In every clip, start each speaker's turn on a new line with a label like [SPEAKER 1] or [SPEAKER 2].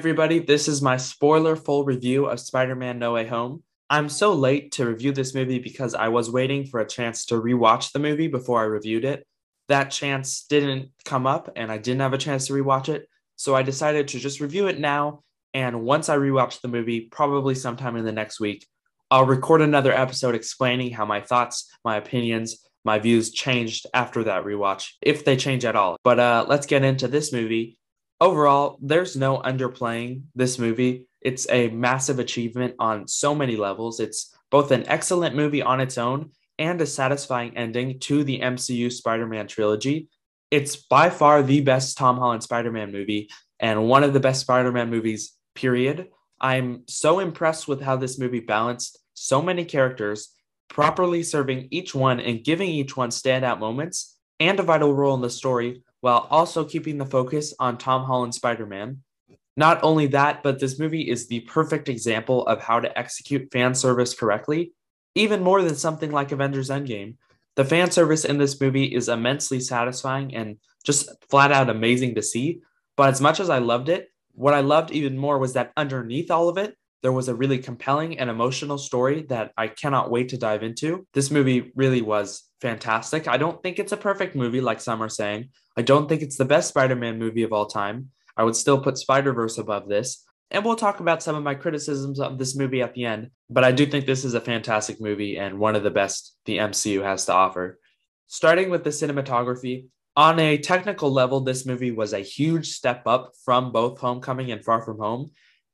[SPEAKER 1] everybody. This is my spoiler full review of Spider Man No Way Home. I'm so late to review this movie because I was waiting for a chance to rewatch the movie before I reviewed it. That chance didn't come up and I didn't have a chance to rewatch it. So I decided to just review it now. And once I rewatch the movie, probably sometime in the next week, I'll record another episode explaining how my thoughts, my opinions, my views changed after that rewatch, if they change at all. But uh, let's get into this movie overall, there's no underplaying this movie. It's a massive achievement on so many levels. It's both an excellent movie on its own and a satisfying ending to the MCU Spider Man trilogy. It's by far the best Tom Holland Spider Man movie and one of the best Spider Man movies, period. I'm so impressed with how this movie balanced so many characters, properly serving each one and giving each one standout moments and a vital role in the story while also keeping the focus on Tom Holland Spider Man. Not only that, but this movie is the perfect example of how to execute fan service correctly, even more than something like Avengers Endgame. The fan service in this movie is immensely satisfying and just flat out amazing to see. But as much as I loved it, what I loved even more was that underneath all of it, there was a really compelling and emotional story that I cannot wait to dive into. This movie really was fantastic. I don't think it's a perfect movie, like some are saying. I don't think it's the best Spider Man movie of all time. I would still put Spider Verse above this. And we'll talk about some of my criticisms of this movie at the end. But I do think this is a fantastic movie and one of the best the MCU has to offer. Starting with the cinematography, on a technical level, this movie was a huge step up from both Homecoming and Far From Home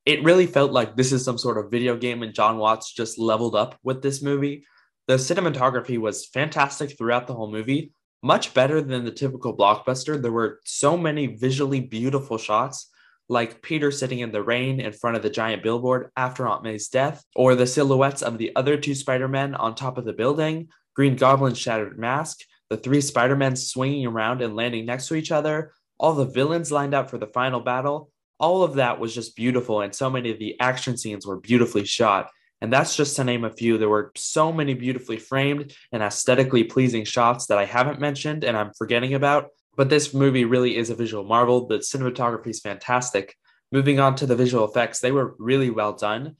[SPEAKER 1] it really felt like this is some sort of video game and Jon Watts just leveled up with this movie. The cinematography was fantastic throughout the whole movie, much better than the typical blockbuster. There were so many visually beautiful shots, like Peter sitting in the rain in front of the giant billboard after Aunt May's death, or the silhouettes of the other two Spider-Men on top of the building, Green Goblin's shattered mask, the three Spider-Men swinging around and landing next to each other, all the villains lined up for the final battle, all of that was just beautiful and so many of the action scenes were beautifully shot. And that's just to name a few. There were so many beautifully framed and aesthetically pleasing shots that i haven't mentioned and i'm forgetting about. But this movie really is a visual marvel. The cinematography is fantastic. Moving on to the visual effects they were really well done.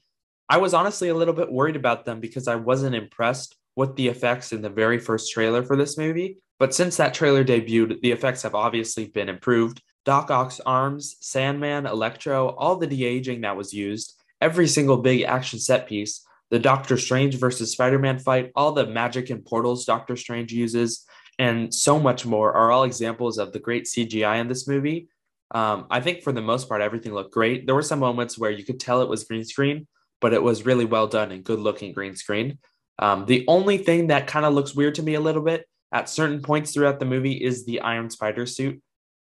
[SPEAKER 1] I was honestly a little bit worried about them because i wasn't impressed with the effects in the very first trailer for this movie. But since that trailer debuted the effects have obviously been improved Doc Ock's arms, Sandman, Electro, all the de aging that was used, every single big action set piece, the Doctor Strange versus Spider Man fight, all the magic and portals Doctor Strange uses, and so much more are all examples of the great CGI in this movie. Um, I think for the most part, everything looked great. There were some moments where you could tell it was green screen, but it was really well done and good looking green screen. Um, the only thing that kind of looks weird to me a little bit at certain points throughout the movie is the Iron Spider suit.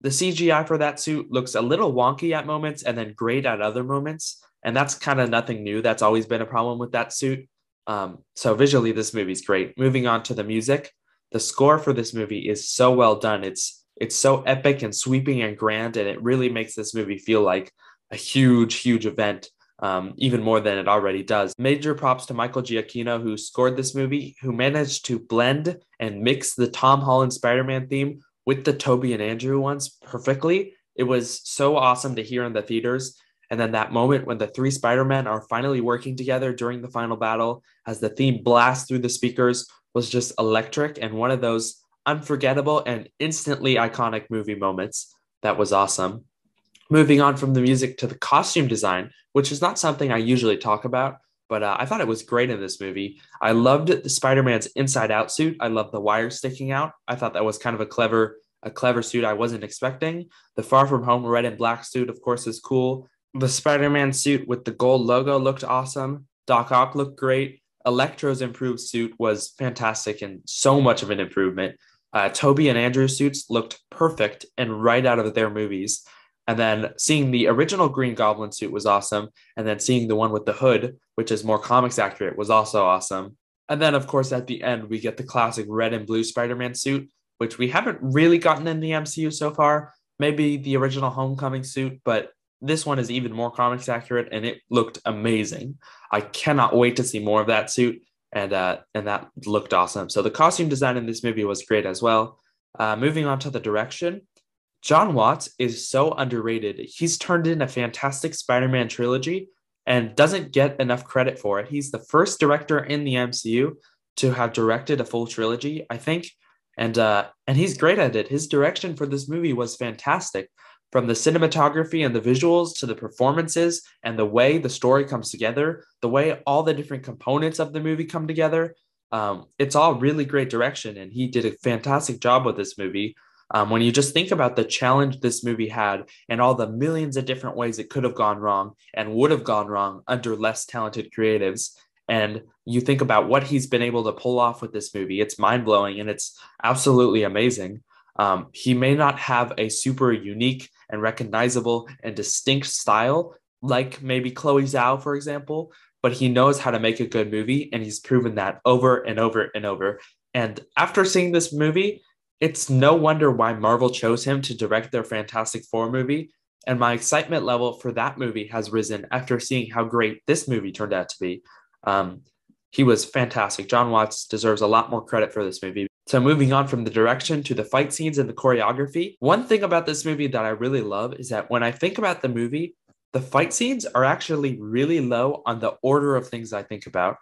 [SPEAKER 1] The CGI for that suit looks a little wonky at moments and then great at other moments. And that's kind of nothing new. That's always been a problem with that suit. Um, so visually, this movie's great. Moving on to the music, the score for this movie is so well done. It's it's so epic and sweeping and grand, and it really makes this movie feel like a huge, huge event, um, even more than it already does. Major props to Michael Giacchino, who scored this movie, who managed to blend and mix the Tom Holland Spider Man theme with the Tobey and Andrew ones perfectly. It was so awesome to hear in the theaters. And then that moment when the three Spider-Men are finally working together during the final battle as the theme blasts through the speakers was just electric and one of those unforgettable and instantly iconic movie moments. That was awesome. Moving on from the music to the costume design, which is not something I usually talk about, but uh, I thought it was great in this movie. I loved the Spider-Man's inside-out suit. I loved the wire sticking out. I thought that was kind of a clever, a clever suit I wasn't expecting. The Far From Home red and black suit, of course, is cool. The Spider-Man suit with the gold logo looked awesome. Doc Ock looked great. Electro's improved suit was fantastic and so much of an improvement. Uh, Tobey and Andrew's suits looked perfect and right out of their movies. And then seeing the original Green Goblin suit was awesome. And then seeing the one with the hood, which is more comics accurate, was also awesome. And then, of course, at the end, we get the classic red and blue Spider Man suit, which we haven't really gotten in the MCU so far. Maybe the original Homecoming suit, but this one is even more comics accurate and it looked amazing. I cannot wait to see more of that suit. And, uh, and that looked awesome. So the costume design in this movie was great as well. Uh, moving on to the direction, Jon Watts is so underrated. He's turned in a fantastic Spider Man trilogy and doesn't get enough credit for it. He's the first director in the MCU to have directed a full trilogy, I think. And uh, and he's great at it. His direction for this movie was fantastic from the cinematography and the visuals to the performances and the way the story comes together, the way all the different components of the movie come together. Um, it's all really great direction, and he did a fantastic job with this movie. Um, when you just think about the challenge this movie had and all the millions of different ways it could have gone wrong and would have gone wrong under less talented creatives, and you think about what he's been able to pull off with this movie, it's mind blowing and it's absolutely amazing. Um, he may not have a super unique and recognizable and distinct style like maybe Chloe Zhao, for example, but he knows how to make a good movie and he's proven that over and over and over. And after seeing this movie, it's no wonder why Marvel chose him to direct their Fantastic Four movie. And my excitement level for that movie has risen after seeing how great this movie turned out to be. Um, he was fantastic. Jon Watts deserves a lot more credit for this movie. So, moving on from the direction to the fight scenes and the choreography, one thing about this movie that I really love is that when I think about the movie, the fight scenes are actually really low on the order of things I think about.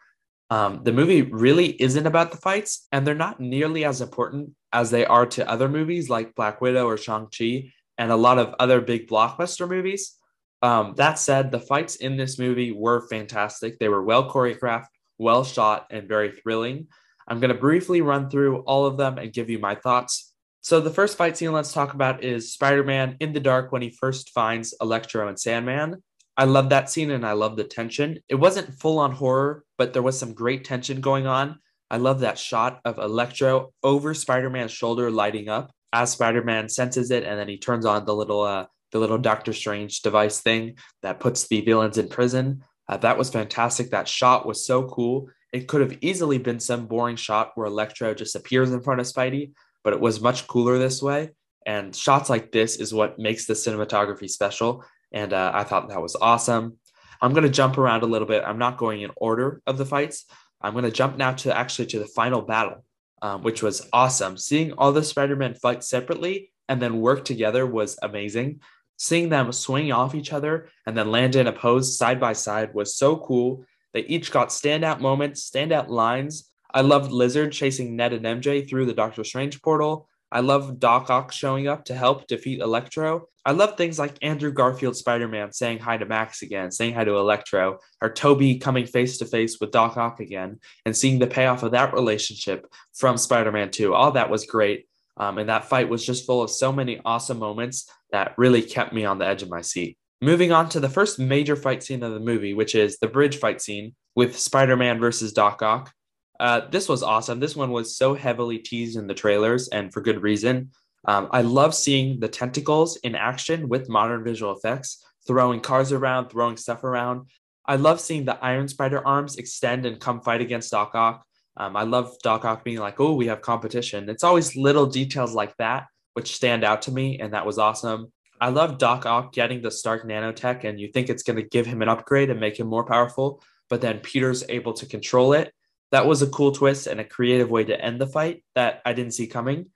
[SPEAKER 1] Um, the movie really isn't about the fights, and they're not nearly as important as they are to other movies like Black Widow or Shang-Chi and a lot of other big blockbuster movies. Um, that said, the fights in this movie were fantastic. They were well choreographed, well shot, and very thrilling. I'm going to briefly run through all of them and give you my thoughts. So, the first fight scene let's talk about is Spider Man in the dark when he first finds Electro and Sandman. I love that scene and I love the tension. It wasn't full on horror, but there was some great tension going on. I love that shot of Electro over Spider-Man's shoulder lighting up as Spider-Man senses it, and then he turns on the little uh, the little Doctor Strange device thing that puts the villains in prison. Uh, that was fantastic. That shot was so cool. It could have easily been some boring shot where Electro just appears in front of Spidey, but it was much cooler this way. And shots like this is what makes the cinematography special. And uh, I thought that was awesome. I'm going to jump around a little bit. I'm not going in order of the fights. I'm going to jump now to actually to the final battle, um, which was awesome. Seeing all the Spider-Man fight separately and then work together was amazing. Seeing them swing off each other and then land in a pose side by side was so cool. They each got standout moments, standout lines. I loved Lizard chasing Ned and MJ through the Doctor Strange portal. I love Doc Ock showing up to help defeat Electro. I love things like Andrew Garfield Spider Man saying hi to Max again, saying hi to Electro, or Tobey coming face to face with Doc Ock again, and seeing the payoff of that relationship from Spider Man 2. All that was great. Um, and that fight was just full of so many awesome moments that really kept me on the edge of my seat. Moving on to the first major fight scene of the movie, which is the bridge fight scene with Spider Man versus Doc Ock. Uh, this was awesome. This one was so heavily teased in the trailers, and for good reason. Um, I love seeing the tentacles in action with modern visual effects, throwing cars around, throwing stuff around. I love seeing the Iron Spider arms extend and come fight against Doc Ock. Um, I love Doc Ock being like, oh, we have competition. It's always little details like that which stand out to me, and that was awesome. I love Doc Ock getting the Stark nanotech, and you think it's going to give him an upgrade and make him more powerful, but then Peter's able to control it that was a cool twist and a creative way to end the fight that I didn't see coming.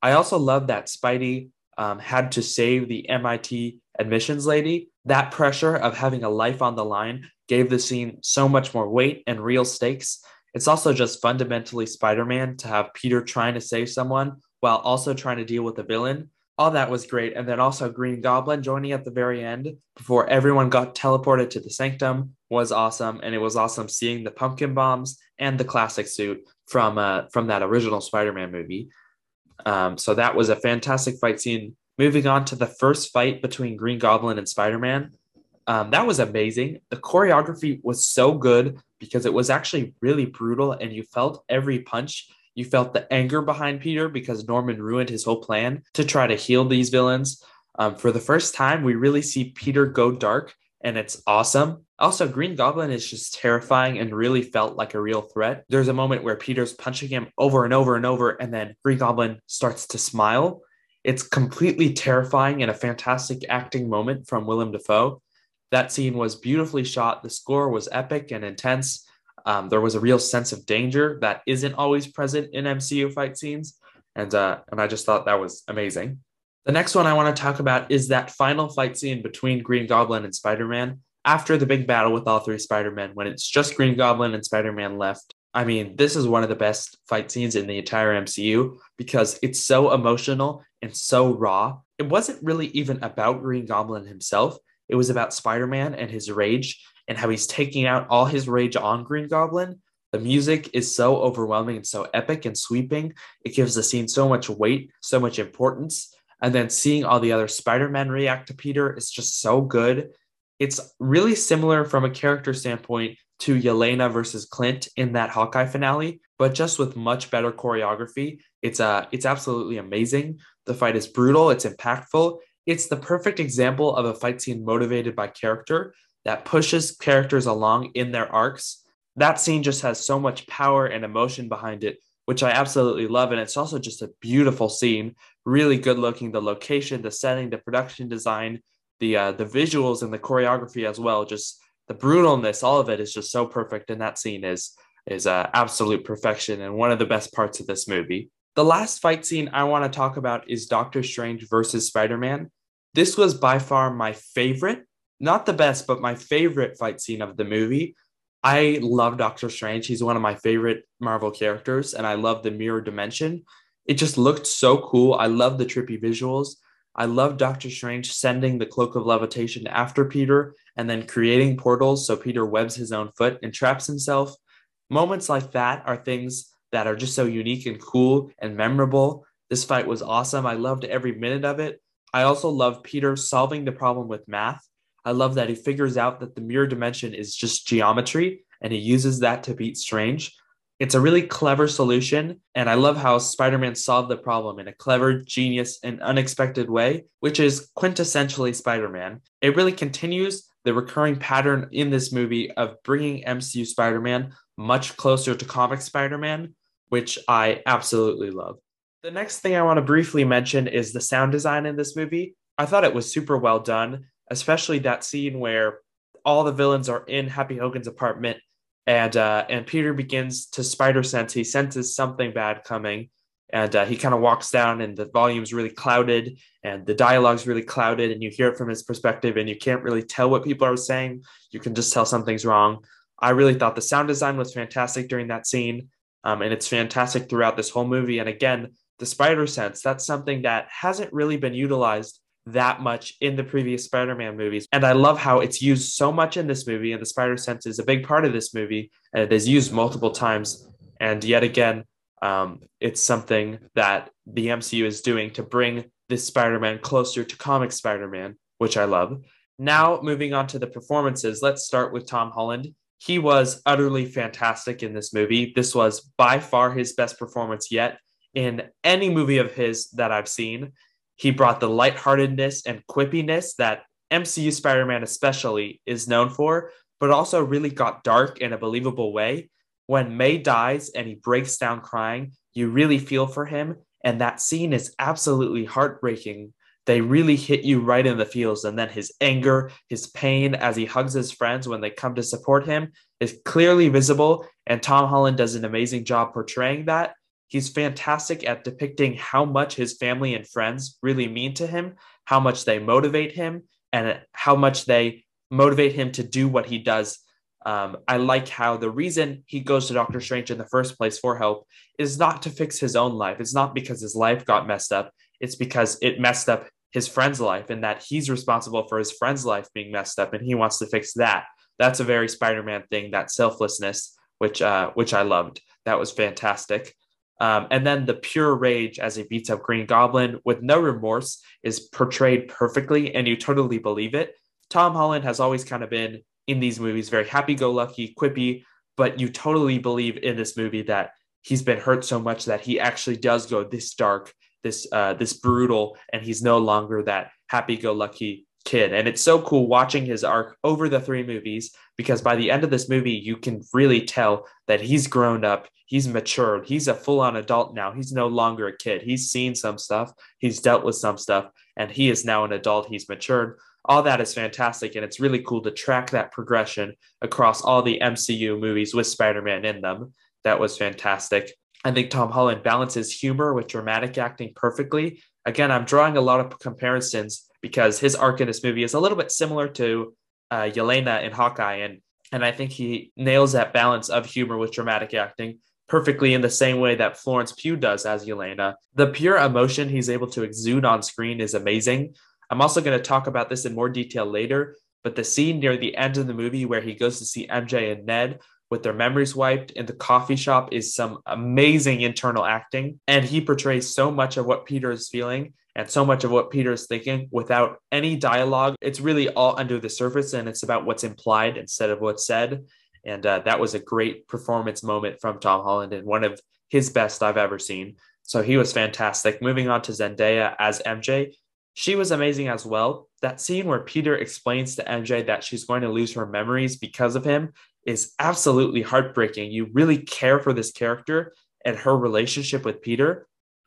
[SPEAKER 1] I also love that Spidey um, had to save the MIT admissions lady. That pressure of having a life on the line gave the scene so much more weight and real stakes. It's also just fundamentally Spider Man to have Peter trying to save someone while also trying to deal with the villain all that was great. And then also Green Goblin joining at the very end before everyone got teleported to the sanctum was awesome. And it was awesome seeing the pumpkin bombs and the classic suit from uh, from that original Spider-Man movie. Um, so that was a fantastic fight scene. Moving on to the first fight between Green Goblin and Spider-Man. Um, that was amazing. The choreography was so good because it was actually really brutal and you felt every punch you felt the anger behind Peter because Norman ruined his whole plan to try to heal these villains. Um, for the first time, we really see Peter go dark, and it's awesome. Also, Green Goblin is just terrifying and really felt like a real threat. There's a moment where Peter's punching him over and over and over, and then Green Goblin starts to smile. It's completely terrifying and a fantastic acting moment from Willem Dafoe. That scene was beautifully shot. The score was epic and intense. Um, there was a real sense of danger that isn't always present in MCU fight scenes, and uh, and I just thought that was amazing. The next one I want to talk about is that final fight scene between Green Goblin and Spider Man after the big battle with all three Spider Men, when it's just Green Goblin and Spider Man left. I mean, this is one of the best fight scenes in the entire MCU because it's so emotional and so raw. It wasn't really even about Green Goblin himself, it was about Spider Man and his rage and how he's taking out all his rage on Green Goblin. The music is so overwhelming and so epic and sweeping. It gives the scene so much weight, so much importance. And then seeing all the other Spider Man react to Peter is just so good. It's really similar from a character standpoint to Yelena versus Clint in that Hawkeye finale, but just with much better choreography. It's uh it's absolutely amazing. The fight is brutal, it's impactful. It's the perfect example of a fight scene motivated by character that pushes characters along in their arcs. That scene just has so much power and emotion behind it, which I absolutely love. And it's also just a beautiful scene, really good looking. The location, the setting, the production design, the uh, the visuals, and the choreography as well. Just the brutalness, all of it is just so perfect. And that scene is is uh, absolute perfection and one of the best parts of this movie. The last fight scene I want to talk about is Doctor Strange versus Spider Man. This was by far my favorite not the best, but my favorite fight scene of the movie. I love Doctor Strange. He's one of my favorite Marvel characters, and I love the mirror dimension. It just looked so cool. I love the trippy visuals. I love Doctor Strange sending the cloak of levitation after Peter and then creating portals so Peter webs his own foot and traps himself. Moments like that are things that are just so unique and cool and memorable. This fight was awesome. I loved every minute of it. I also love Peter solving the problem with math I love that he figures out that the mirror dimension is just geometry and he uses that to beat Strange. It's a really clever solution, and I love how Spider Man solved the problem in a clever, genius, and unexpected way, which is quintessentially Spider Man. It really continues the recurring pattern in this movie of bringing MCU Spider Man much closer to comic Spider Man, which I absolutely love. The next thing I want to briefly mention is the sound design in this movie. I thought it was super well done especially that scene where all the villains are in Happy Hogan's apartment and uh, and Peter begins to spider sense. He senses something bad coming, and uh, he kind of walks down, and the volume's really clouded, and the dialogue's really clouded, and you hear it from his perspective, and you can't really tell what people are saying. You can just tell something's wrong. I really thought the sound design was fantastic during that scene, um, and it's fantastic throughout this whole movie. And again, the spider sense that's something that hasn't really been utilized that much in the previous Spider-Man movies. And I love how it's used so much in this movie, and the spider sense is a big part of this movie, and it is used multiple times. And yet again, um, it's something that the MCU is doing to bring this Spider-Man closer to comic Spider-Man, which I love. Now, moving on to the performances, let's start with Tom Holland. He was utterly fantastic in this movie. This was by far his best performance yet in any movie of his that I've seen. He brought the lightheartedness and quippiness that MCU Spider Man, especially, is known for, but also really got dark in a believable way. When May dies and he breaks down crying, you really feel for him. And that scene is absolutely heartbreaking. They really hit you right in the feels. And then his anger, his pain as he hugs his friends when they come to support him is clearly visible. And Tom Holland does an amazing job portraying that. He's fantastic at depicting how much his family and friends really mean to him, how much they motivate him, and how much they motivate him to do what he does. Um, I like how the reason he goes to Doctor Strange in the first place for help is not to fix his own life. It's not because his life got messed up. It's because it messed up his friend's life and that he's responsible for his friend's life being messed up and he wants to fix that. That's a very Spider-Man thing, that selflessness, which uh, which I loved. That was fantastic. Um, and then the pure rage as he beats up Green Goblin with no remorse is portrayed perfectly, and you totally believe it. Tom Holland has always kind of been in these movies very happy go lucky, quippy, but you totally believe in this movie that he's been hurt so much that he actually does go this dark, this uh, this brutal, and he's no longer that happy go lucky kid. And it's so cool watching his arc over the three movies because by the end of this movie, you can really tell that he's grown up, he's matured, he's a full on adult now. He's no longer a kid. He's seen some stuff, he's dealt with some stuff, and he is now an adult. He's matured. All that is fantastic. And it's really cool to track that progression across all the MCU movies with Spider Man in them. That was fantastic. I think Tom Holland balances humor with dramatic acting perfectly Again, I'm drawing a lot of comparisons because his arc in this movie is a little bit similar to uh, Yelena in Hawkeye, and and I think he nails that balance of humor with dramatic acting perfectly in the same way that Florence Pugh does as Yelena. The pure emotion he's able to exude on screen is amazing. I'm also going to talk about this in more detail later, but the scene near the end of the movie where he goes to see MJ and Ned with their memories wiped in the coffee shop is some amazing internal acting. And he portrays so much of what Peter is feeling and so much of what Peter is thinking without any dialogue. It's really all under the surface and it's about what's implied instead of what's said. And uh, that was a great performance moment from Tom Holland and one of his best I've ever seen. So he was fantastic. Moving on to Zendaya as MJ, she was amazing as well. That scene where Peter explains to MJ that she's going to lose her memories because of him is absolutely heartbreaking. You really care for this character and her relationship with Peter.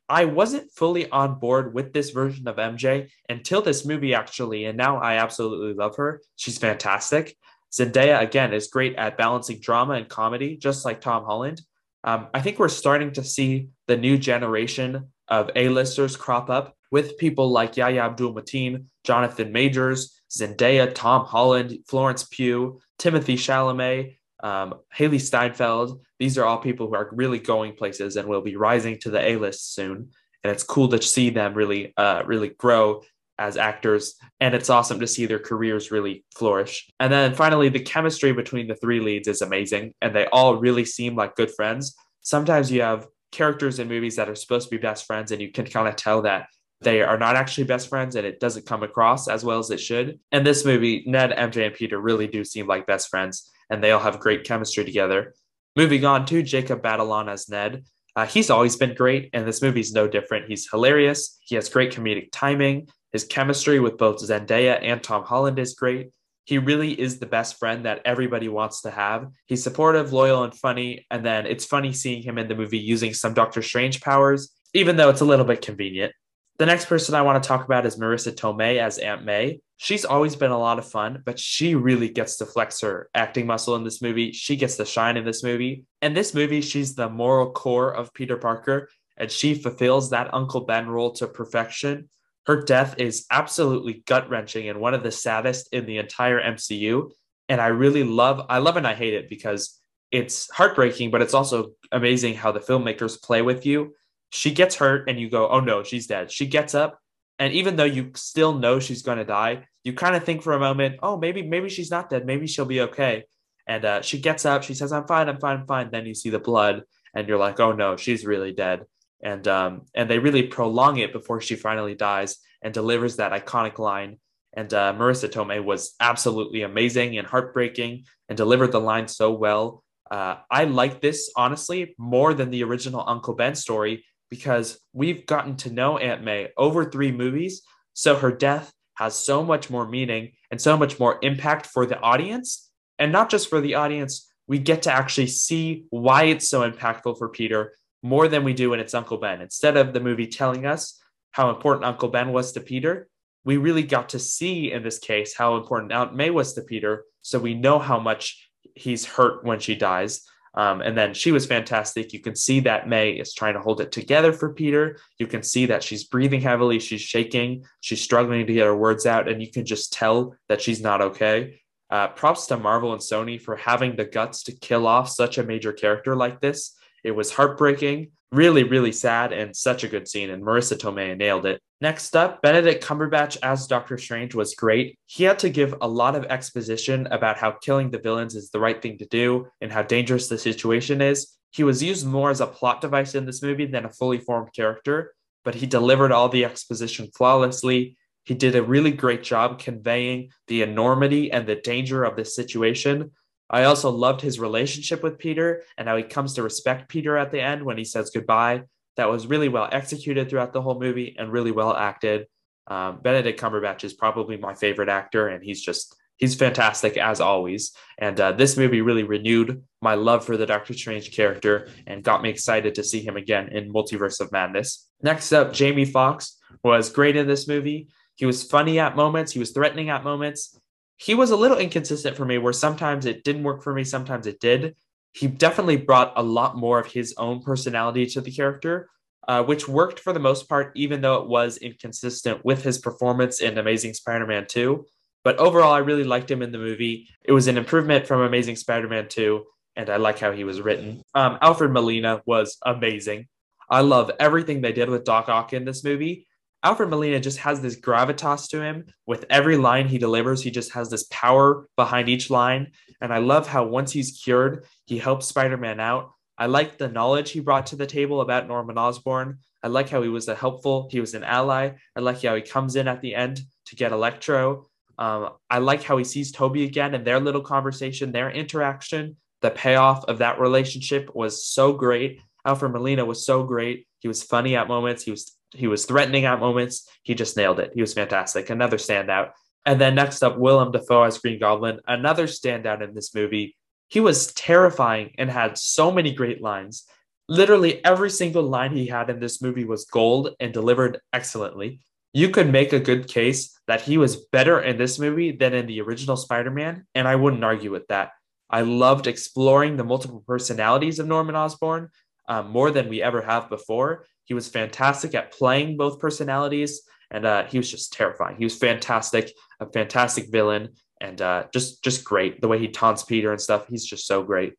[SPEAKER 1] I wasn't fully on board with this version of MJ until this movie, actually, and now I absolutely love her. She's fantastic. Zendaya, again, is great at balancing drama and comedy, just like Tom Holland. Um, I think we're starting to see the new generation of A-listers crop up with people like Yahya Abdul Mateen, Jonathan Majors, Zendaya, Tom Holland, Florence Pugh, Timothée Chalamet, um, Hailee Steinfeld. These are all people who are really going places and will be rising to the A-list soon. And it's cool to see them really, uh, really grow as actors, and it's awesome to see their careers really flourish. And then finally, the chemistry between the three leads is amazing, and they all really seem like good friends. Sometimes you have characters in movies that are supposed to be best friends, and you can kind of tell that they are not actually best friends and it doesn't come across as well as it should. And this movie, Ned, MJ, and Peter really do seem like best friends, and they all have great chemistry together. Moving on to Jacob Batalon as Ned. Uh, he's always been great, and this movie's no different. He's hilarious. He has great comedic timing. His chemistry with both Zendaya and Tom Holland is great. He really is the best friend that everybody wants to have. He's supportive, loyal, and funny. And then it's funny seeing him in the movie using some Doctor Strange powers, even though it's a little bit convenient. The next person I want to talk about is Marisa Tomei as Aunt May. She's always been a lot of fun, but she really gets to flex her acting muscle in this movie. She gets to shine in this movie. In this movie, she's the moral core of Peter Parker, and she fulfills that Uncle Ben role to perfection. Her death is absolutely gut wrenching and one of the saddest in the entire MCU. And I really love, I love and I hate it because it's heartbreaking, but it's also amazing how the filmmakers play with you. She gets hurt and you go, oh no, she's dead. She gets up. And even though you still know she's going to die, you kind of think for a moment, oh, maybe, maybe she's not dead. Maybe she'll be okay. And uh, she gets up. She says, I'm fine. I'm fine. I'm fine. Then you see the blood and you're like, oh no, she's really dead and um, and they really prolong it before she finally dies and delivers that iconic line. And uh, Marisa Tomei was absolutely amazing and heartbreaking and delivered the line so well. Uh, I like this honestly more than the original Uncle Ben story because we've gotten to know Aunt May over three movies. So her death has so much more meaning and so much more impact for the audience. And not just for the audience, we get to actually see why it's so impactful for Peter more than we do when it's Uncle Ben. Instead of the movie telling us how important Uncle Ben was to Peter, we really got to see in this case how important Aunt May was to Peter. So we know how much he's hurt when she dies. Um, and then she was fantastic. You can see that May is trying to hold it together for Peter. You can see that she's breathing heavily, she's shaking, she's struggling to get her words out, and you can just tell that she's not okay. Uh, props to Marvel and Sony for having the guts to kill off such a major character like this it was heartbreaking, really, really sad, and such a good scene. And Marisa Tomei nailed it. Next up, Benedict Cumberbatch as Doctor Strange was great. He had to give a lot of exposition about how killing the villains is the right thing to do and how dangerous the situation is. He was used more as a plot device in this movie than a fully formed character, but he delivered all the exposition flawlessly. He did a really great job conveying the enormity and the danger of this situation I also loved his relationship with Peter and how he comes to respect Peter at the end when he says goodbye. That was really well executed throughout the whole movie and really well acted. Um, Benedict Cumberbatch is probably my favorite actor, and he's just he's fantastic as always. And uh, this movie really renewed my love for the Doctor Strange character and got me excited to see him again in Multiverse of Madness. Next up, Jamie Foxx was great in this movie. He was funny at moments, he was threatening at moments, he was a little inconsistent for me where sometimes it didn't work for me, sometimes it did. He definitely brought a lot more of his own personality to the character. uh, which worked for the most part, even though it was inconsistent with his performance in Amazing Spider Man 2. But overall, I really liked him in the movie. It was an improvement from Amazing Spider Man 2, and I like how he was written. Um, Alfred Molina was amazing. I love everything they did with Doc Ock in this movie. Alfred Molina just has this gravitas to him. With every line he delivers, he just has this power behind each line. And I love how once he's cured, he helps Spider Man out. I like the knowledge he brought to the table about Norman Osborn. I like how he was a helpful, he was an ally. I like how he comes in at the end to get Electro. Um, I like how he sees Tobey again and their little conversation, their interaction. The payoff of that relationship was so great. Alfred Molina was so great. He was funny at moments. He was he was threatening at moments. He just nailed it. He was fantastic. Another standout. And then next up, Willem Dafoe as Green Goblin, another standout in this movie. He was terrifying and had so many great lines. Literally every single line he had in this movie was gold and delivered excellently. You could make a good case that he was better in this movie than in the original Spider Man, and I wouldn't argue with that. I loved exploring the multiple personalities of Norman Osborn um, more than we ever have before. He was fantastic at playing both personalities, and uh, he was just terrifying. He was fantastic, a fantastic villain, and uh, just just great. The way he taunts Peter and stuff, he's just so great.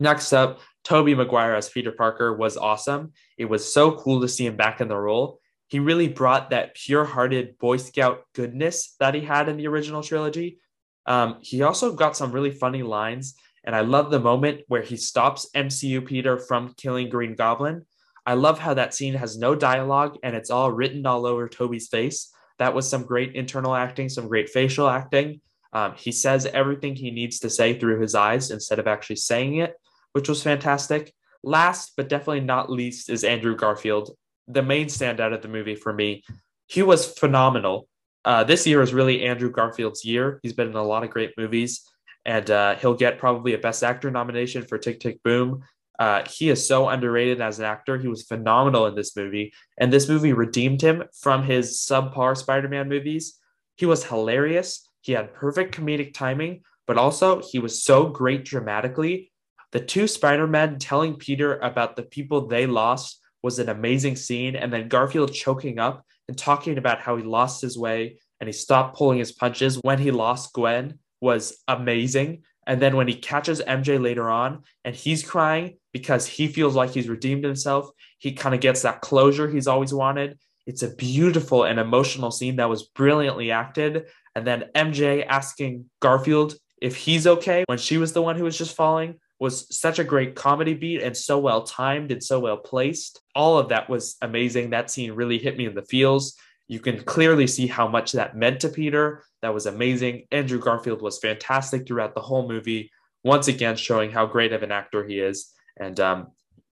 [SPEAKER 1] Next up, Tobey Maguire as Peter Parker was awesome. It was so cool to see him back in the role. He really brought that pure-hearted Boy Scout goodness that he had in the original trilogy. Um, he also got some really funny lines, and I love the moment where he stops MCU Peter from killing Green Goblin I love how that scene has no dialogue and it's all written all over Tobey's face. That was some great internal acting, some great facial acting. Um, he says everything he needs to say through his eyes instead of actually saying it, which was fantastic. Last but definitely not least is Andrew Garfield, the main standout of the movie for me. He was phenomenal. Uh, this year is really Andrew Garfield's year. He's been in a lot of great movies, and uh, he'll get probably a Best Actor nomination for Tick Tick Boom. Uh, he is so underrated as an actor. He was phenomenal in this movie, and this movie redeemed him from his subpar Spider-Man movies. He was hilarious. He had perfect comedic timing, but also he was so great dramatically. The two Spider-Men telling Peter about the people they lost was an amazing scene, and then Garfield choking up and talking about how he lost his way and he stopped pulling his punches when he lost Gwen was amazing. And then when he catches MJ later on and he's crying because he feels like he's redeemed himself, he kind of gets that closure he's always wanted. It's a beautiful and emotional scene that was brilliantly acted. And then MJ asking Garfield if he's okay when she was the one who was just falling was such a great comedy beat and so well timed and so well placed. All of that was amazing. That scene really hit me in the feels. You can clearly see how much that meant to Peter. That was amazing. Andrew Garfield was fantastic throughout the whole movie, once again showing how great of an actor he is. And um,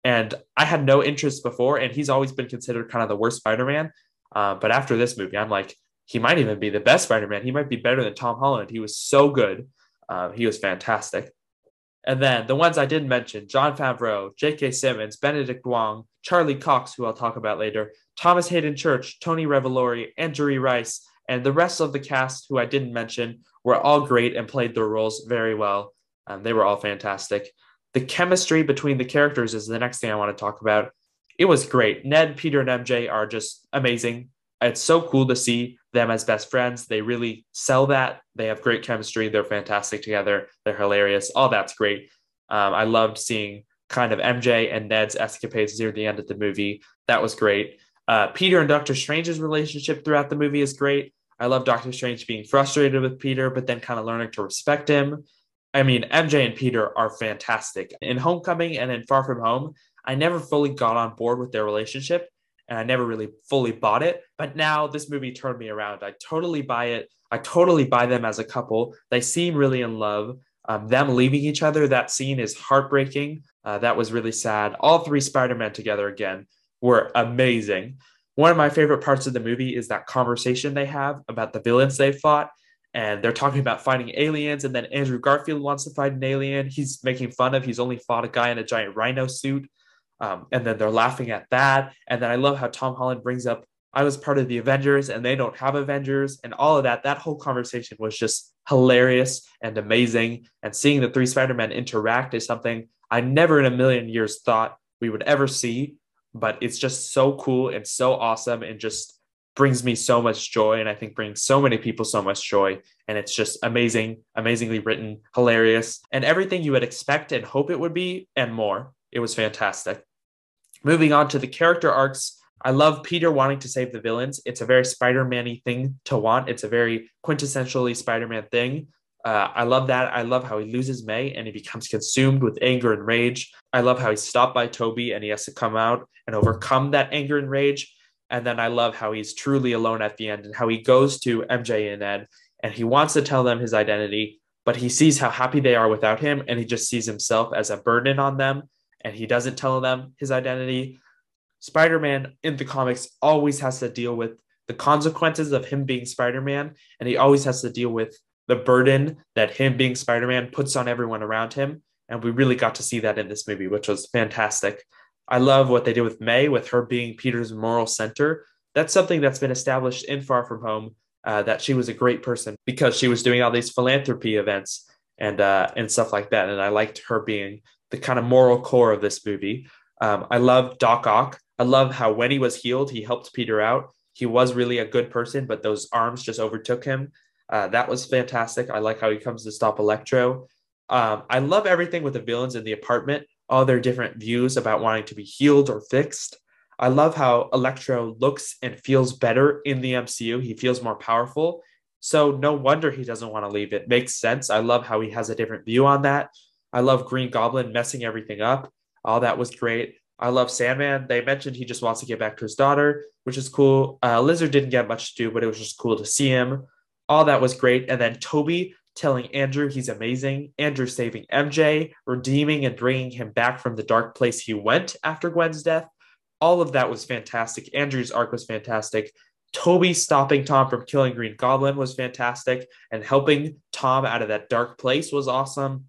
[SPEAKER 1] and I had no interest before, and he's always been considered kind of the worst Spider-Man. Uh, but after this movie, I'm like, he might even be the best Spider-Man. He might be better than Tom Holland. He was so good. Uh, he was fantastic. And then the ones I didn't mention Jon Favreau, J.K. Simmons, Benedict Wong, Charlie Cox, who I'll talk about later, Thomas Haden Church, Tony Revolori, Angourie Rice, and the rest of the cast, who I didn't mention, were all great and played their roles very well. Um, they were all fantastic. The chemistry between the characters is the next thing I want to talk about. It was great. Ned, Peter, and MJ are just amazing. It's so cool to see them as best friends. They really sell that. They have great chemistry. They're fantastic together. They're hilarious. All that's great. Um, I loved seeing kind of MJ and Ned's escapades near the end of the movie. That was great. Uh, Peter and Doctor Strange's relationship throughout the movie is great. I love Doctor Strange being frustrated with Peter, but then kind of learning to respect him. I mean, MJ and Peter are fantastic. In Homecoming and in Far From Home, I never fully got on board with their relationship and I never really fully bought it. But now this movie turned me around. I totally buy it. I totally buy them as a couple. They seem really in love. Um, them leaving each other, that scene is heartbreaking. Uh, that was really sad. All three Spider Men together again were amazing. One of my favorite parts of the movie is that conversation they have about the villains they fought. And they're talking about fighting aliens. And then Andrew Garfield wants to fight an alien. He's making fun of, he's only fought a guy in a giant rhino suit. Um, and then they're laughing at that. And then I love how Tom Holland brings up, I was part of the Avengers and they don't have Avengers and all of that. That whole conversation was just hilarious and amazing. And seeing the three Spider Men interact is something I never in a million years thought we would ever see but it's just so cool and so awesome and just brings me so much joy and I think brings so many people so much joy. And it's just amazing, amazingly written, hilarious, and everything you would expect and hope it would be and more. It was fantastic. Moving on to the character arcs, I love Peter wanting to save the villains. It's a very Spider Man y thing to want, it's a very quintessentially Spider Man thing. Uh, I love that. I love how he loses May and he becomes consumed with anger and rage. I love how he's stopped by Tobey and he has to come out and overcome that anger and rage. And then I love how he's truly alone at the end and how he goes to MJ and Ned and he wants to tell them his identity, but he sees how happy they are without him and he just sees himself as a burden on them and he doesn't tell them his identity. Spider Man in the comics always has to deal with the consequences of him being Spider Man and he always has to deal with the burden that him being Spider Man puts on everyone around him. And we really got to see that in this movie, which was fantastic. I love what they did with May, with her being Peter's moral center. That's something that's been established in Far From Home. Uh, that she was a great person because she was doing all these philanthropy events and uh, and stuff like that. And I liked her being the kind of moral core of this movie. Um, I love Doc Ock. I love how when he was healed, he helped Peter out. He was really a good person, but those arms just overtook him. Uh, that was fantastic. I like how he comes to stop Electro. Um, I love everything with the villains in the apartment, all their different views about wanting to be healed or fixed. I love how Electro looks and feels better in the MCU. He feels more powerful. So no wonder he doesn't want to leave. It makes sense. I love how he has a different view on that. I love Green Goblin messing everything up. All that was great. I love Sandman. They mentioned he just wants to get back to his daughter, which is cool. Uh, Lizard didn't get much to do, but it was just cool to see him all that was great. And then Tobey telling Andrew he's amazing, Andrew saving MJ, redeeming and bringing him back from the dark place he went after Gwen's death. All of that was fantastic. Andrew's arc was fantastic. Tobey stopping Tom from killing Green Goblin was fantastic, and helping Tom out of that dark place was awesome.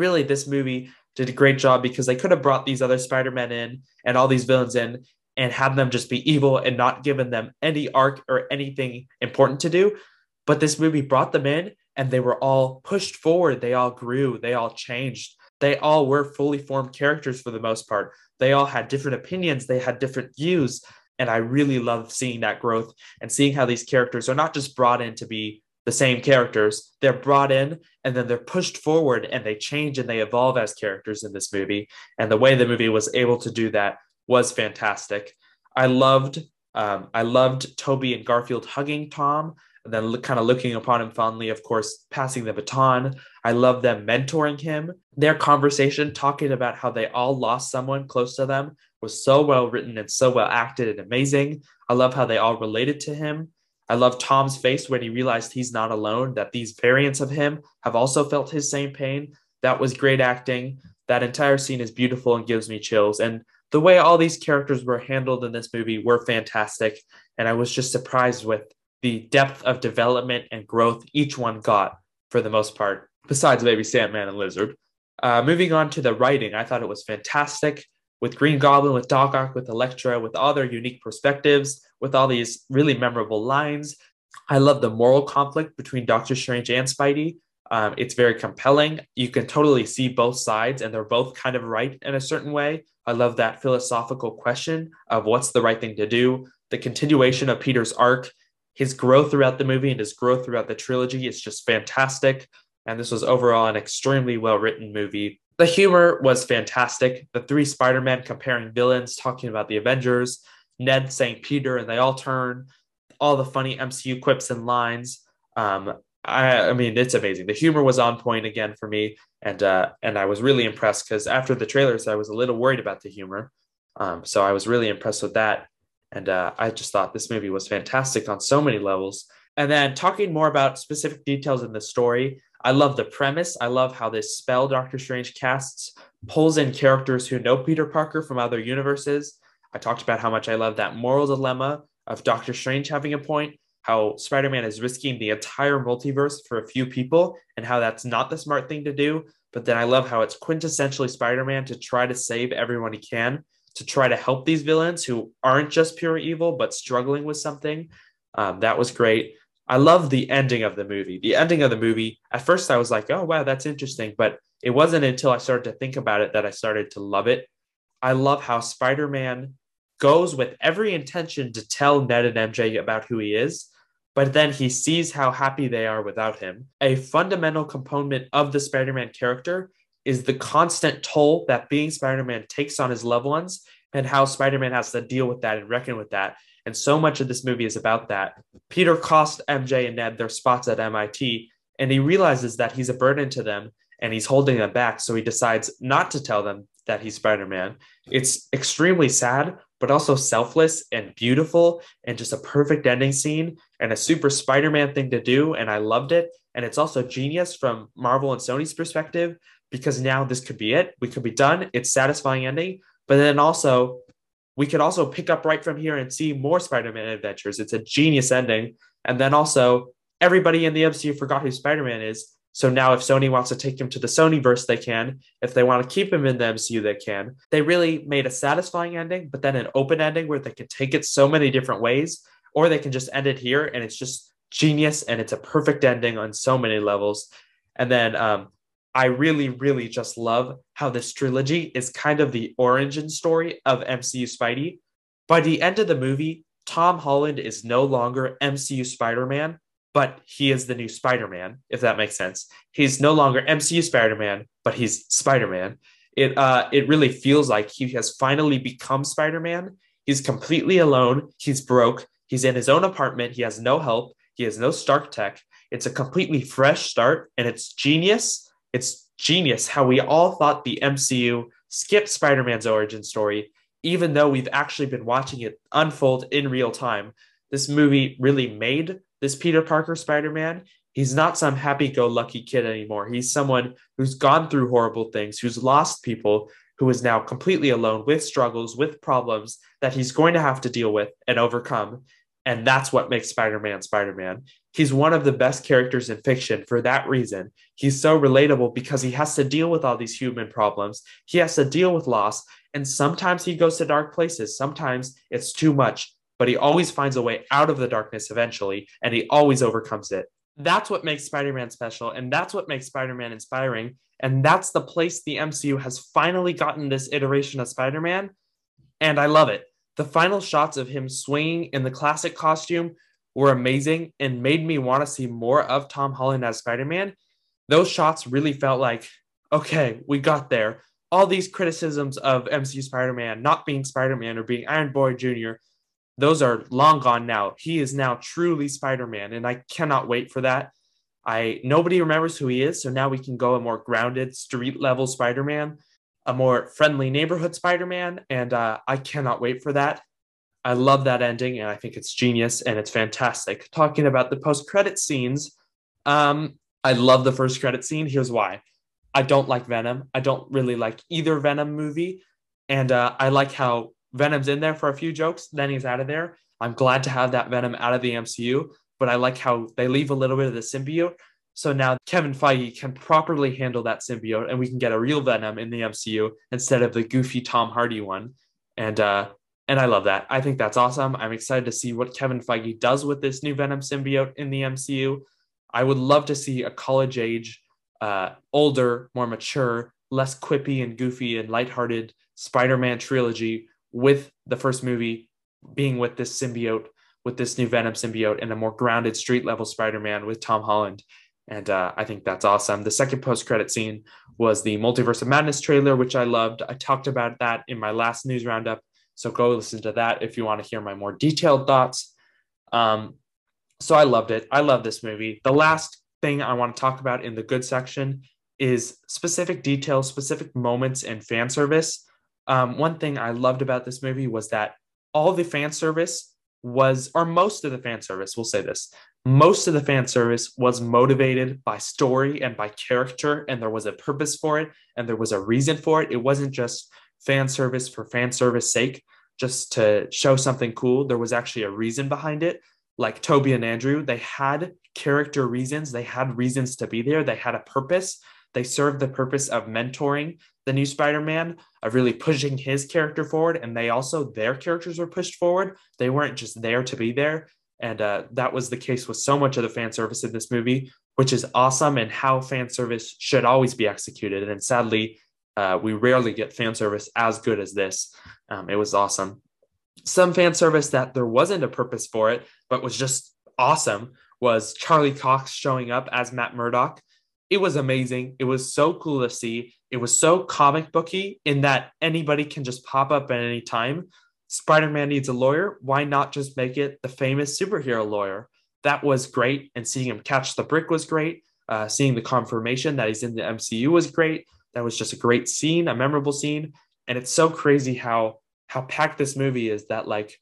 [SPEAKER 1] Really, this movie did a great job because they could have brought these other Spider-Men in and all these villains in and had them just be evil and not given them any arc or anything important to do. But this movie brought them in and they were all pushed forward. They all grew, they all changed. They all were fully formed characters for the most part. They all had different opinions, they had different views. And I really love seeing that growth and seeing how these characters are not just brought in to be the same characters. They're brought in and then they're pushed forward and they change and they evolve as characters in this movie. And the way the movie was able to do that was fantastic. I loved um, I loved Tobey and Garfield hugging Tom and then kind of looking upon him fondly, of course, passing the baton. I love them mentoring him. Their conversation, talking about how they all lost someone close to them, was so well written and so well acted and amazing. I love how they all related to him. I love Tom's face when he realized he's not alone, that these variants of him have also felt his same pain. That was great acting. That entire scene is beautiful and gives me chills. And the way all these characters were handled in this movie were fantastic. And I was just surprised with the depth of development and growth each one got for the most part, besides maybe Sandman and Lizard. Uh, moving on to the writing, I thought it was fantastic with Green Goblin, with Doc Ock, with Electro, with all their unique perspectives, with all these really memorable lines. I love the moral conflict between Doctor Strange and Spidey. Um, it's very compelling. You can totally see both sides, and they're both kind of right in a certain way. I love that philosophical question of what's the right thing to do. The continuation of Peter's arc his growth throughout the movie and his growth throughout the trilogy is just fantastic. And this was overall an extremely well written movie. The humor was fantastic. The three Spider Men comparing villains, talking about the Avengers, Ned saying Peter, and they all turn, all the funny MCU quips and lines. Um, I, I, mean, it's amazing. The humor was on point again for me, and uh, and I was really impressed because after the trailers, I was a little worried about the humor. Um, so I was really impressed with that. And uh, I just thought this movie was fantastic on so many levels. And then talking more about specific details in the story, I love the premise. I love how this spell Doctor Strange casts pulls in characters who know Peter Parker from other universes. I talked about how much I love that moral dilemma of Doctor Strange having a point, how Spider Man is risking the entire multiverse for a few people, and how that's not the smart thing to do. But then I love how it's quintessentially Spider Man to try to save everyone he can to try to help these villains who aren't just pure evil but struggling with something. Um, that was great. I love the ending of the movie. The ending of the movie, at first I was like, oh, wow, that's interesting. But it wasn't until I started to think about it that I started to love it. I love how Spider Man goes with every intention to tell Ned and MJ about who he is, but then he sees how happy they are without him. A fundamental component of the Spider Man character is the constant toll that being Spider Man takes on his loved ones and how Spider Man has to deal with that and reckon with that. And so much of this movie is about that. Peter cost MJ and Ned their spots at MIT, and he realizes that he's a burden to them and he's holding them back. So he decides not to tell them that he's Spider Man. It's extremely sad, but also selfless and beautiful and just a perfect ending scene and a super Spider Man thing to do. And I loved it. And it's also genius from Marvel and Sony's perspective because now this could be it. We could be done. It's satisfying ending. But then also, we could also pick up right from here and see more Spider Man adventures. It's a genius ending. And then also, everybody in the MCU forgot who Spider Man is. So now, if Sony wants to take him to the Sony verse, they can. If they want to keep him in the MCU, they can. They really made a satisfying ending, but then an open ending where they can take it so many different ways, or they can just end it here and it's just genius and it's a perfect ending on so many levels. And then um, I really, really just love how this trilogy is kind of the origin story of MCU Spidey. By the end of the movie, Tom Holland is no longer MCU Spider Man but he is the new Spider-Man, if that makes sense. He's no longer MCU Spider-Man, but he's Spider-Man. It uh it really feels like he has finally become Spider-Man. He's completely alone. He's broke. He's in his own apartment. He has no help. He has no Stark tech. It's a completely fresh start and it's genius. It's genius how we all thought the MCU skipped Spider-Man's origin story even though we've actually been watching it unfold in real time. This movie really made this Peter Parker Spider Man, he's not some happy go lucky kid anymore. He's someone who's gone through horrible things, who's lost people, who is now completely alone with struggles, with problems that he's going to have to deal with and overcome. And that's what makes Spider Man Spider Man. He's one of the best characters in fiction for that reason. He's so relatable because he has to deal with all these human problems. He has to deal with loss. And sometimes he goes to dark places. Sometimes it's too much but he always finds a way out of the darkness eventually, and he always overcomes it. That's what makes Spider Man special, and that's what makes Spider Man inspiring. And that's the place the MCU has finally gotten this iteration of Spider Man. And I love it. The final shots of him swinging in the classic costume were amazing and made me want to see more of Tom Holland as Spider Man. Those shots really felt like, okay, we got there. All these criticisms of MCU Spider Man not being Spider Man or being Iron Boy Jr those are long gone now. He is now truly Spider-Man, and I cannot wait for that. I nobody remembers who he is, so now we can go a more grounded street level Spider-Man, a more friendly neighborhood Spider-Man, and uh, I cannot wait for that. I love that ending, and I think it's genius and it's fantastic. Talking about the post-credit scenes, um, I love the first credit scene. Here's why: I don't like Venom. I don't really like either Venom movie, and uh, I like how Venom's in there for a few jokes, then he's out of there. I'm glad to have that Venom out of the MCU, but I like how they leave a little bit of the symbiote. So now Kevin Feige can properly handle that symbiote and we can get a real Venom in the MCU instead of the goofy Tom Hardy one. And uh and I love that. I think that's awesome. I'm excited to see what Kevin Feige does with this new Venom symbiote in the MCU. I would love to see a college age, uh, older, more mature, less quippy and goofy and lighthearted Spider-Man trilogy with the first movie being with this symbiote, with this new Venom symbiote, and a more grounded street level Spider Man with Tom Holland. And uh, I think that's awesome. The second post credit scene was the Multiverse of Madness trailer, which I loved. I talked about that in my last news roundup. So go listen to that if you want to hear my more detailed thoughts. Um, so I loved it. I love this movie. The last thing I want to talk about in the good section is specific details, specific moments, and fan service um, one thing I loved about this movie was that all the fan service was, or most of the fan service, we'll say this, most of the fan service was motivated by story and by character, and there was a purpose for it, and there was a reason for it. It wasn't just fan service for fan service sake, just to show something cool. There was actually a reason behind it. Like Tobey and Andrew, they had character reasons, they had reasons to be there, they had a purpose. They served the purpose of mentoring the new Spider-Man, of really pushing his character forward, and they also their characters were pushed forward. They weren't just there to be there, and uh, that was the case with so much of the fan service in this movie, which is awesome and how fan service should always be executed. And sadly, uh, we rarely get fan service as good as this. Um, it was awesome. Some fan service that there wasn't a purpose for it, but was just awesome was Charlie Cox showing up as Matt Murdock. It was amazing. It was so cool to see. It was so comic booky in that anybody can just pop up at any time. Spider Man needs a lawyer. Why not just make it the famous superhero lawyer? That was great. And seeing him catch the brick was great. Uh, seeing the confirmation that he's in the MCU was great. That was just a great scene, a memorable scene. And it's so crazy how how packed this movie is that like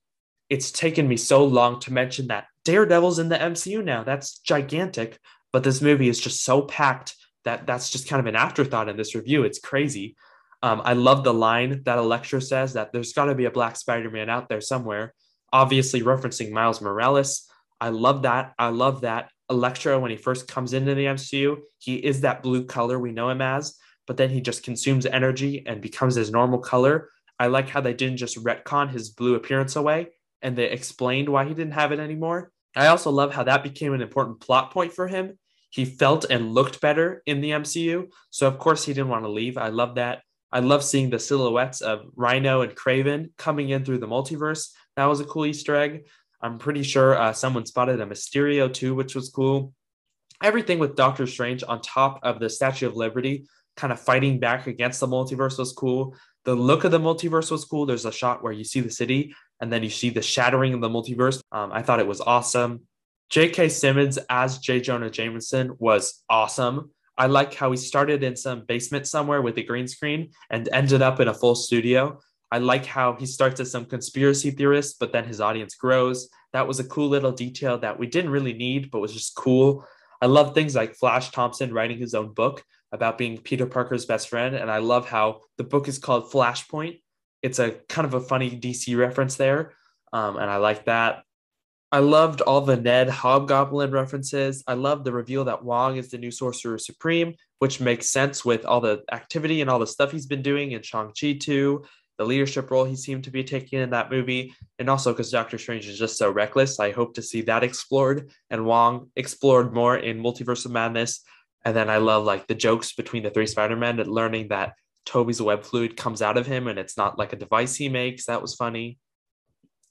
[SPEAKER 1] it's taken me so long to mention that Daredevil's in the MCU now. That's gigantic. But this movie is just so packed that that's just kind of an afterthought in this review. It's crazy. Um, I love the line that Electro says that there's got to be a Black Spider Man out there somewhere, obviously referencing Miles Morales. I love that. I love that. Electro, when he first comes into the MCU, he is that blue color we know him as, but then he just consumes energy and becomes his normal color. I like how they didn't just retcon his blue appearance away and they explained why he didn't have it anymore. I also love how that became an important plot point for him. He felt and looked better in the MCU. So, of course, he didn't want to leave. I love that. I love seeing the silhouettes of Rhino and Kraven coming in through the multiverse. That was a cool Easter egg. I'm pretty sure uh, someone spotted a Mysterio too, which was cool. Everything with Doctor Strange on top of the Statue of Liberty, kind of fighting back against the multiverse, was cool. The look of the multiverse was cool. There's a shot where you see the city and then you see the shattering of the multiverse. Um, I thought it was awesome. J.K. Simmons as J. Jonah Jameson was awesome. I like how he started in some basement somewhere with a green screen and ended up in a full studio. I like how he starts as some conspiracy theorist, but then his audience grows. That was a cool little detail that we didn't really need, but was just cool. I love things like Flash Thompson writing his own book about being Peter Parker's best friend. And I love how the book is called Flashpoint it's a kind of a funny DC reference there. Um, and I like that. I loved all the Ned Hobgoblin references. I loved the reveal that Wong is the new Sorcerer Supreme, which makes sense with all the activity and all the stuff he's been doing in Shang-Chi too, the leadership role he seemed to be taking in that movie, and also because Doctor Strange is just so reckless. I hope to see that explored and Wong explored more in Multiverse of Madness. And then I love like the jokes between the three Spider-Men and learning that Tobey's web fluid comes out of him and it's not like a device he makes. That was funny.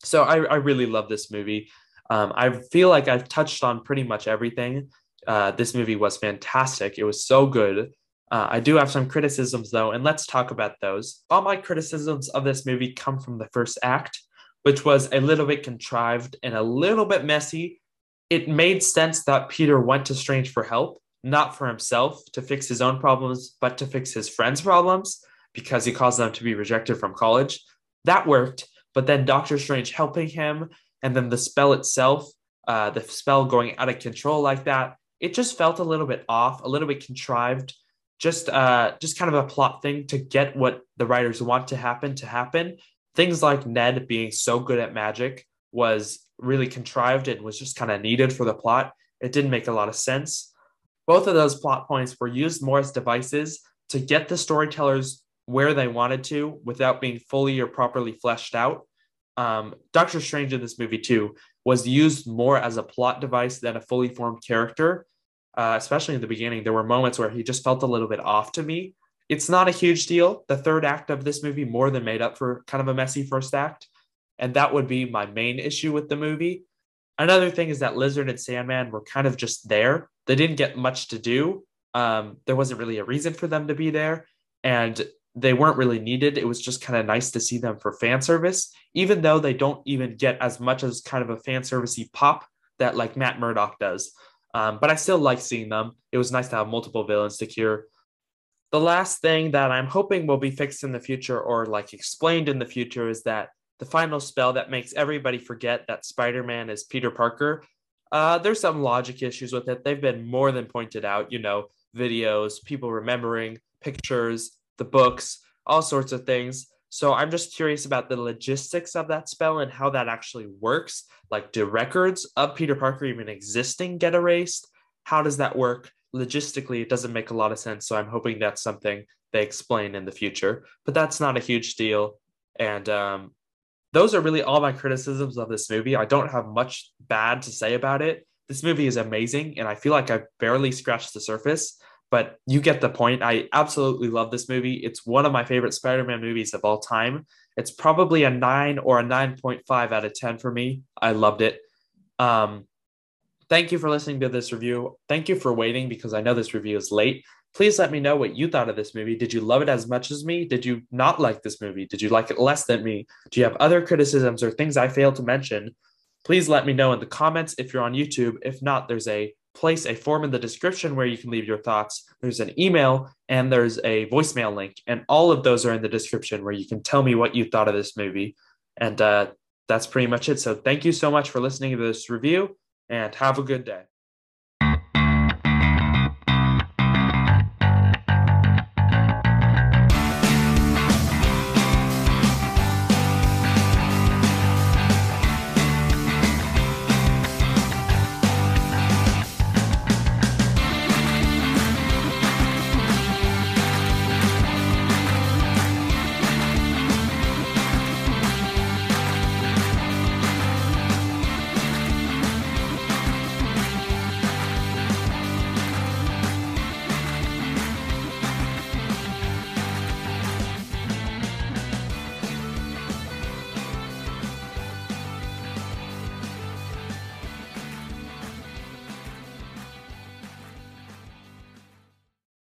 [SPEAKER 1] So I, I really love this movie. Um, I feel like I've touched on pretty much everything. Uh, this movie was fantastic. It was so good. Uh, I do have some criticisms though, and let's talk about those. All my criticisms of this movie come from the first act, which was a little bit contrived and a little bit messy. It made sense that Peter went to Strange for help, not for himself to fix his own problems, but to fix his friends' problems because he caused them to be rejected from college. That worked. But then Doctor Strange helping him, and then the spell itself, uh, the spell going out of control like that, it just felt a little bit off, a little bit contrived. Just, uh, just kind of a plot thing to get what the writers want to happen to happen. Things like Ned being so good at magic was really contrived and was just kind of needed for the plot. It didn't make a lot of sense. Both of those plot points were used more as devices to get the storytellers where they wanted to without being fully or properly fleshed out. Um, Doctor Strange in this movie, too, was used more as a plot device than a fully formed character, uh, especially in the beginning. There were moments where he just felt a little bit off to me. It's not a huge deal. The third act of this movie more than made up for kind of a messy first act. And that would be my main issue with the movie. Another thing is that Lizard and Sandman were kind of just there. They didn't get much to do. Um, there wasn't really a reason for them to be there, and they weren't really needed. It was just kind of nice to see them for fan service, even though they don't even get as much as kind of a fan servicey pop that like Matt Murdock does. Um, but I still like seeing them. It was nice to have multiple villains to cure. The last thing that I'm hoping will be fixed in the future or like explained in the future is that the final spell that makes everybody forget that Spider Man is Peter Parker. Uh, there's some logic issues with it. They've been more than pointed out, you know, videos, people remembering, pictures, the books, all sorts of things. So I'm just curious about the logistics of that spell and how that actually works. Like, do records of Peter Parker even existing get erased? How does that work? Logistically, it doesn't make a lot of sense. So I'm hoping that's something they explain in the future. But that's not a huge deal. And um, those are really all my criticisms of this movie. I don't have much bad to say about it. This movie is amazing, and I feel like I've barely scratched the surface. But you get the point. I absolutely love this movie. It's one of my favorite Spider Man movies of all time. It's probably a nine or a 9.5 out of 10 for me. I loved it. Um, thank you for listening to this review. Thank you for waiting because I know this review is late. Please let me know what you thought of this movie. Did you love it as much as me? Did you not like this movie? Did you like it less than me? Do you have other criticisms or things I failed to mention? Please let me know in the comments if you're on YouTube. If not, there's a place a form in the description where you can leave your thoughts. There's an email and there's a voicemail link, and all of those are in the description where you can tell me what you thought of this movie. And uh, that's pretty much it. So thank you so much for listening to this review and have a good day.